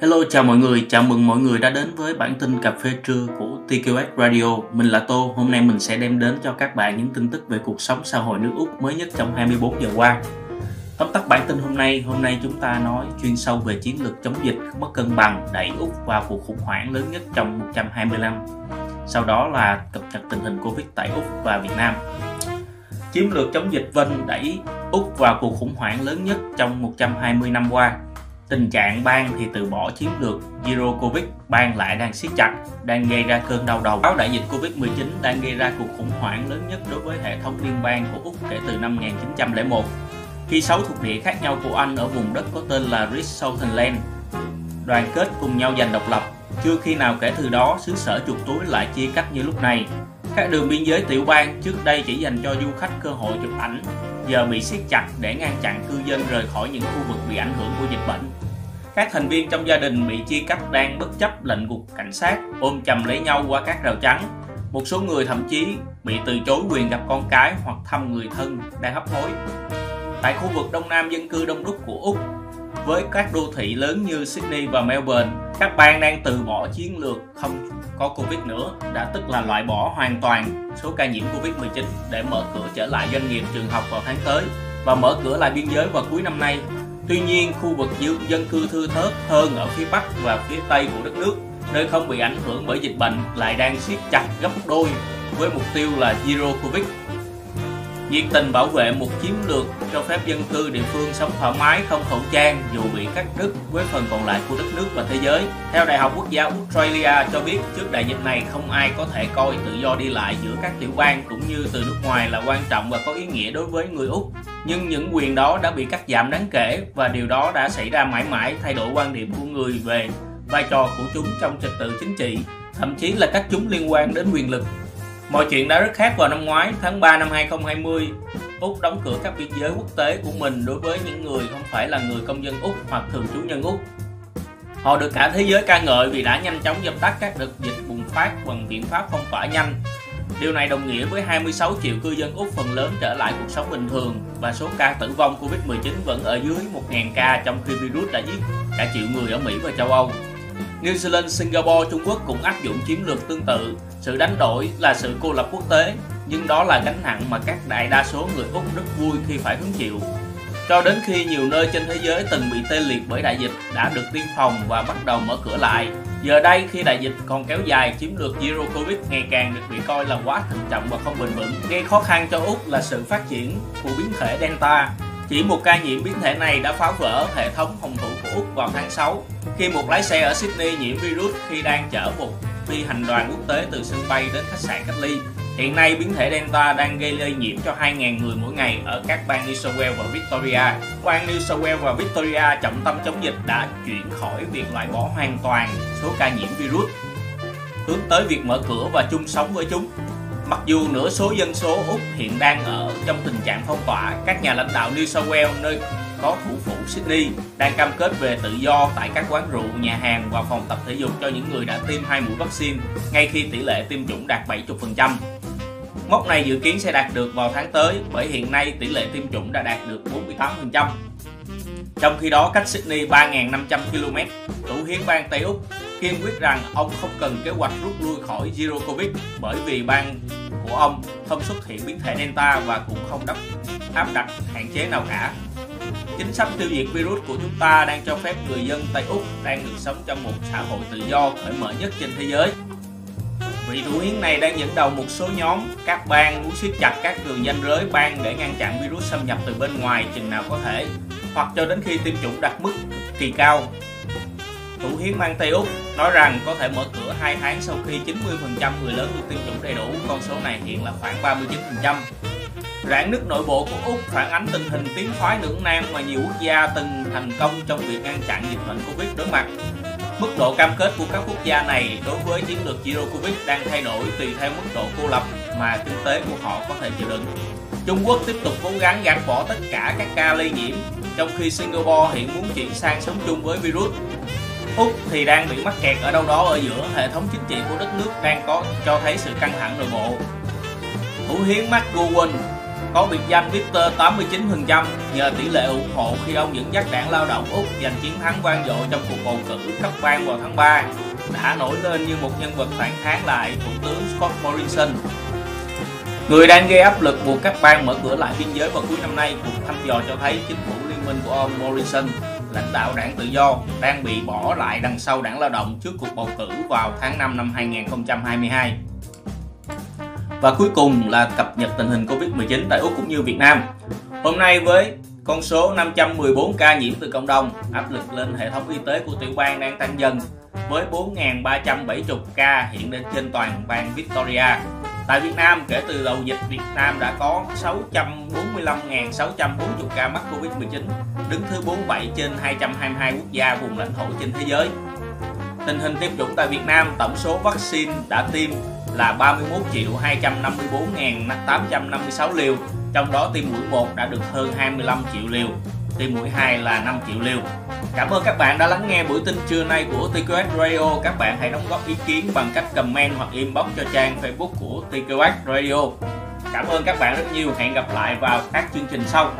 Hello chào mọi người, chào mừng mọi người đã đến với bản tin cà phê trưa của TQS Radio. Mình là Tô, hôm nay mình sẽ đem đến cho các bạn những tin tức về cuộc sống xã hội nước Úc mới nhất trong 24 giờ qua. Tóm tắt bản tin hôm nay, hôm nay chúng ta nói chuyên sâu về chiến lược chống dịch mất cân bằng đẩy Úc vào cuộc khủng hoảng lớn nhất trong 120 năm. Sau đó là cập nhật tình hình Covid tại Úc và Việt Nam. Chiến lược chống dịch Vân đẩy Úc vào cuộc khủng hoảng lớn nhất trong 120 năm qua Tình trạng bang thì từ bỏ chiến lược Zero Covid, bang lại đang siết chặt, đang gây ra cơn đau đầu. Báo đại dịch Covid-19 đang gây ra cuộc khủng hoảng lớn nhất đối với hệ thống liên bang của Úc kể từ năm 1901. Khi sáu thuộc địa khác nhau của Anh ở vùng đất có tên là Rich Southern Land đoàn kết cùng nhau giành độc lập, chưa khi nào kể từ đó xứ sở chuột túi lại chia cắt như lúc này. Các đường biên giới tiểu bang trước đây chỉ dành cho du khách cơ hội chụp ảnh, giờ bị siết chặt để ngăn chặn cư dân rời khỏi những khu vực bị ảnh hưởng của dịch bệnh. Các thành viên trong gia đình bị chia cắt đang bất chấp lệnh của cảnh sát ôm chầm lấy nhau qua các rào chắn. Một số người thậm chí bị từ chối quyền gặp con cái hoặc thăm người thân đang hấp hối. Tại khu vực đông nam dân cư đông đúc của Úc, với các đô thị lớn như Sydney và Melbourne, các bang đang từ bỏ chiến lược không có Covid nữa, đã tức là loại bỏ hoàn toàn số ca nhiễm Covid-19 để mở cửa trở lại doanh nghiệp trường học vào tháng tới và mở cửa lại biên giới vào cuối năm nay Tuy nhiên, khu vực dân cư thưa thớt hơn ở phía Bắc và phía Tây của đất nước, nơi không bị ảnh hưởng bởi dịch bệnh lại đang siết chặt gấp đôi với mục tiêu là Zero Covid. Nhiệt tình bảo vệ một chiến lược cho phép dân cư địa phương sống thoải mái không khẩu trang dù bị cắt đứt với phần còn lại của đất nước và thế giới. Theo Đại học Quốc gia Australia cho biết trước đại dịch này không ai có thể coi tự do đi lại giữa các tiểu bang cũng như từ nước ngoài là quan trọng và có ý nghĩa đối với người Úc nhưng những quyền đó đã bị cắt giảm đáng kể và điều đó đã xảy ra mãi mãi thay đổi quan điểm của người về vai trò của chúng trong trật tự chính trị, thậm chí là các chúng liên quan đến quyền lực. Mọi chuyện đã rất khác vào năm ngoái, tháng 3 năm 2020, Úc đóng cửa các biên giới quốc tế của mình đối với những người không phải là người công dân Úc hoặc thường trú nhân Úc. Họ được cả thế giới ca ngợi vì đã nhanh chóng dập tắt các đợt dịch bùng phát bằng biện pháp phong tỏa nhanh Điều này đồng nghĩa với 26 triệu cư dân Úc phần lớn trở lại cuộc sống bình thường và số ca tử vong Covid-19 vẫn ở dưới 1.000 ca trong khi virus đã giết cả triệu người ở Mỹ và châu Âu. New Zealand, Singapore, Trung Quốc cũng áp dụng chiến lược tương tự. Sự đánh đổi là sự cô lập quốc tế, nhưng đó là gánh nặng mà các đại đa số người Úc rất vui khi phải hứng chịu. Cho đến khi nhiều nơi trên thế giới từng bị tê liệt bởi đại dịch đã được tiêm phòng và bắt đầu mở cửa lại, Giờ đây khi đại dịch còn kéo dài, chiến lược Zero Covid ngày càng được bị coi là quá thận trọng và không bền vững. Gây khó khăn cho Úc là sự phát triển của biến thể Delta. Chỉ một ca nhiễm biến thể này đã phá vỡ hệ thống phòng thủ Úc vào tháng 6 khi một lái xe ở Sydney nhiễm virus khi đang chở một phi hành đoàn quốc tế từ sân bay đến khách sạn cách ly. Hiện nay, biến thể Delta đang gây lây nhiễm cho 2.000 người mỗi ngày ở các bang New South Wales và Victoria. Bang New South Wales và Victoria trọng tâm chống dịch đã chuyển khỏi việc loại bỏ hoàn toàn số ca nhiễm virus, hướng tới việc mở cửa và chung sống với chúng. Mặc dù nửa số dân số Úc hiện đang ở trong tình trạng phong tỏa, các nhà lãnh đạo New South Wales nơi có thủ phủ Sydney đang cam kết về tự do tại các quán rượu, nhà hàng và phòng tập thể dục cho những người đã tiêm hai mũi vaccine ngay khi tỷ lệ tiêm chủng đạt 70%. Mốc này dự kiến sẽ đạt được vào tháng tới bởi hiện nay tỷ lệ tiêm chủng đã đạt được 48%. Trong khi đó, cách Sydney 3.500 km, thủ hiến bang Tây Úc kiên quyết rằng ông không cần kế hoạch rút lui khỏi Zero Covid bởi vì bang của ông không xuất hiện biến thể Delta và cũng không đắp áp đặt hạn chế nào cả. Chính sách tiêu diệt virus của chúng ta đang cho phép người dân Tây Úc đang được sống trong một xã hội tự do cởi mở nhất trên thế giới. Vị thủ hiến này đang dẫn đầu một số nhóm các bang muốn siết chặt các đường danh giới bang để ngăn chặn virus xâm nhập từ bên ngoài chừng nào có thể, hoặc cho đến khi tiêm chủng đạt mức kỳ cao. Thủ hiến mang Tây Úc nói rằng có thể mở cửa 2 tháng sau khi 90% người lớn được tiêm chủng đầy đủ, con số này hiện là khoảng 39%. Rạn nứt nội bộ của Úc phản ánh tình hình tiến thoái lưỡng nan mà nhiều quốc gia từng thành công trong việc ngăn chặn dịch bệnh Covid đối mặt. Mức độ cam kết của các quốc gia này đối với chiến lược Zero Covid đang thay đổi tùy theo mức độ cô lập mà kinh tế của họ có thể chịu đựng. Trung Quốc tiếp tục cố gắng gạt bỏ tất cả các ca lây nhiễm, trong khi Singapore hiện muốn chuyển sang sống chung với virus. Úc thì đang bị mắc kẹt ở đâu đó ở giữa hệ thống chính trị của đất nước đang có cho thấy sự căng thẳng nội bộ. Thủ hiến McGowan có biệt danh Victor 89% nhờ tỷ lệ ủng hộ khi ông dẫn dắt đảng lao động Úc giành chiến thắng vang dội trong cuộc bầu cử cấp bang vào tháng 3 đã nổi lên như một nhân vật phản kháng lại Thủ tướng Scott Morrison. Người đang gây áp lực buộc các bang mở cửa lại biên giới vào cuối năm nay, cuộc thăm dò cho thấy chính phủ liên minh của ông Morrison, lãnh đạo đảng tự do, đang bị bỏ lại đằng sau đảng lao động trước cuộc bầu cử vào tháng 5 năm 2022. Và cuối cùng là cập nhật tình hình Covid-19 tại Úc cũng như Việt Nam. Hôm nay với con số 514 ca nhiễm từ cộng đồng, áp lực lên hệ thống y tế của tiểu bang đang tăng dần với 4.370 ca hiện lên trên toàn bang Victoria. Tại Việt Nam, kể từ đầu dịch, Việt Nam đã có 645.640 ca mắc Covid-19, đứng thứ 47 trên 222 quốc gia vùng lãnh thổ trên thế giới. Tình hình tiêm chủng tại Việt Nam, tổng số vaccine đã tiêm là 31 triệu 254.856 liều, trong đó tiêm mũi 1 đã được hơn 25 triệu liều, tiêm mũi 2 là 5 triệu liều. Cảm ơn các bạn đã lắng nghe buổi tin trưa nay của TQS Radio. Các bạn hãy đóng góp ý kiến bằng cách comment hoặc inbox cho trang Facebook của TQS Radio. Cảm ơn các bạn rất nhiều. Hẹn gặp lại vào các chương trình sau.